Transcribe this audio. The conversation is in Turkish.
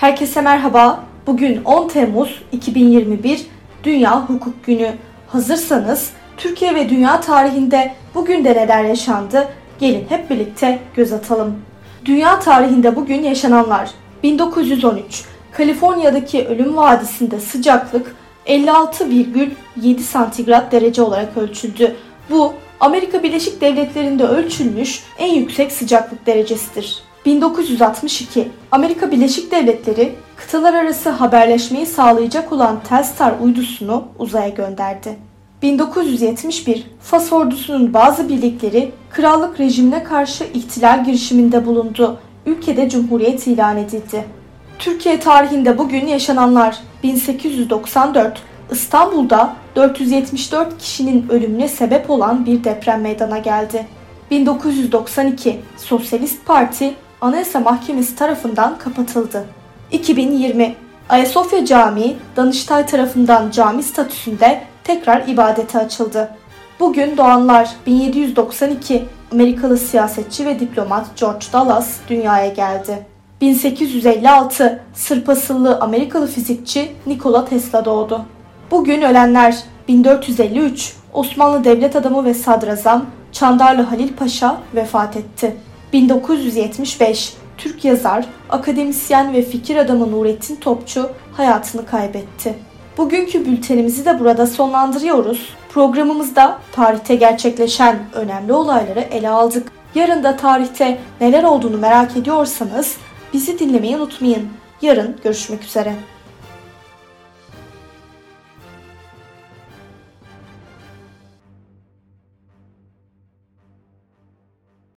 Herkese merhaba. Bugün 10 Temmuz 2021 Dünya Hukuk Günü. Hazırsanız Türkiye ve dünya tarihinde bugün de neler yaşandı? Gelin hep birlikte göz atalım. Dünya tarihinde bugün yaşananlar 1913 Kaliforniya'daki Ölüm Vadisi'nde sıcaklık 56,7 santigrat derece olarak ölçüldü. Bu Amerika Birleşik Devletleri'nde ölçülmüş en yüksek sıcaklık derecesidir. 1962 Amerika Birleşik Devletleri kıtalar arası haberleşmeyi sağlayacak olan Telstar uydusunu uzaya gönderdi. 1971 Fas ordusunun bazı birlikleri krallık rejimine karşı ihtilal girişiminde bulundu. Ülkede cumhuriyet ilan edildi. Türkiye tarihinde bugün yaşananlar 1894 İstanbul'da 474 kişinin ölümüne sebep olan bir deprem meydana geldi. 1992 Sosyalist Parti Anayasa Mahkemesi tarafından kapatıldı. 2020 Ayasofya Camii Danıştay tarafından cami statüsünde tekrar ibadete açıldı. Bugün doğanlar 1792 Amerikalı siyasetçi ve diplomat George Dallas dünyaya geldi. 1856 Sırp asıllı Amerikalı fizikçi Nikola Tesla doğdu. Bugün ölenler 1453 Osmanlı devlet adamı ve sadrazam Çandarlı Halil Paşa vefat etti. 1975 Türk yazar, akademisyen ve fikir adamı Nurettin Topçu hayatını kaybetti. Bugünkü bültenimizi de burada sonlandırıyoruz. Programımızda tarihte gerçekleşen önemli olayları ele aldık. Yarın da tarihte neler olduğunu merak ediyorsanız bizi dinlemeyi unutmayın. Yarın görüşmek üzere.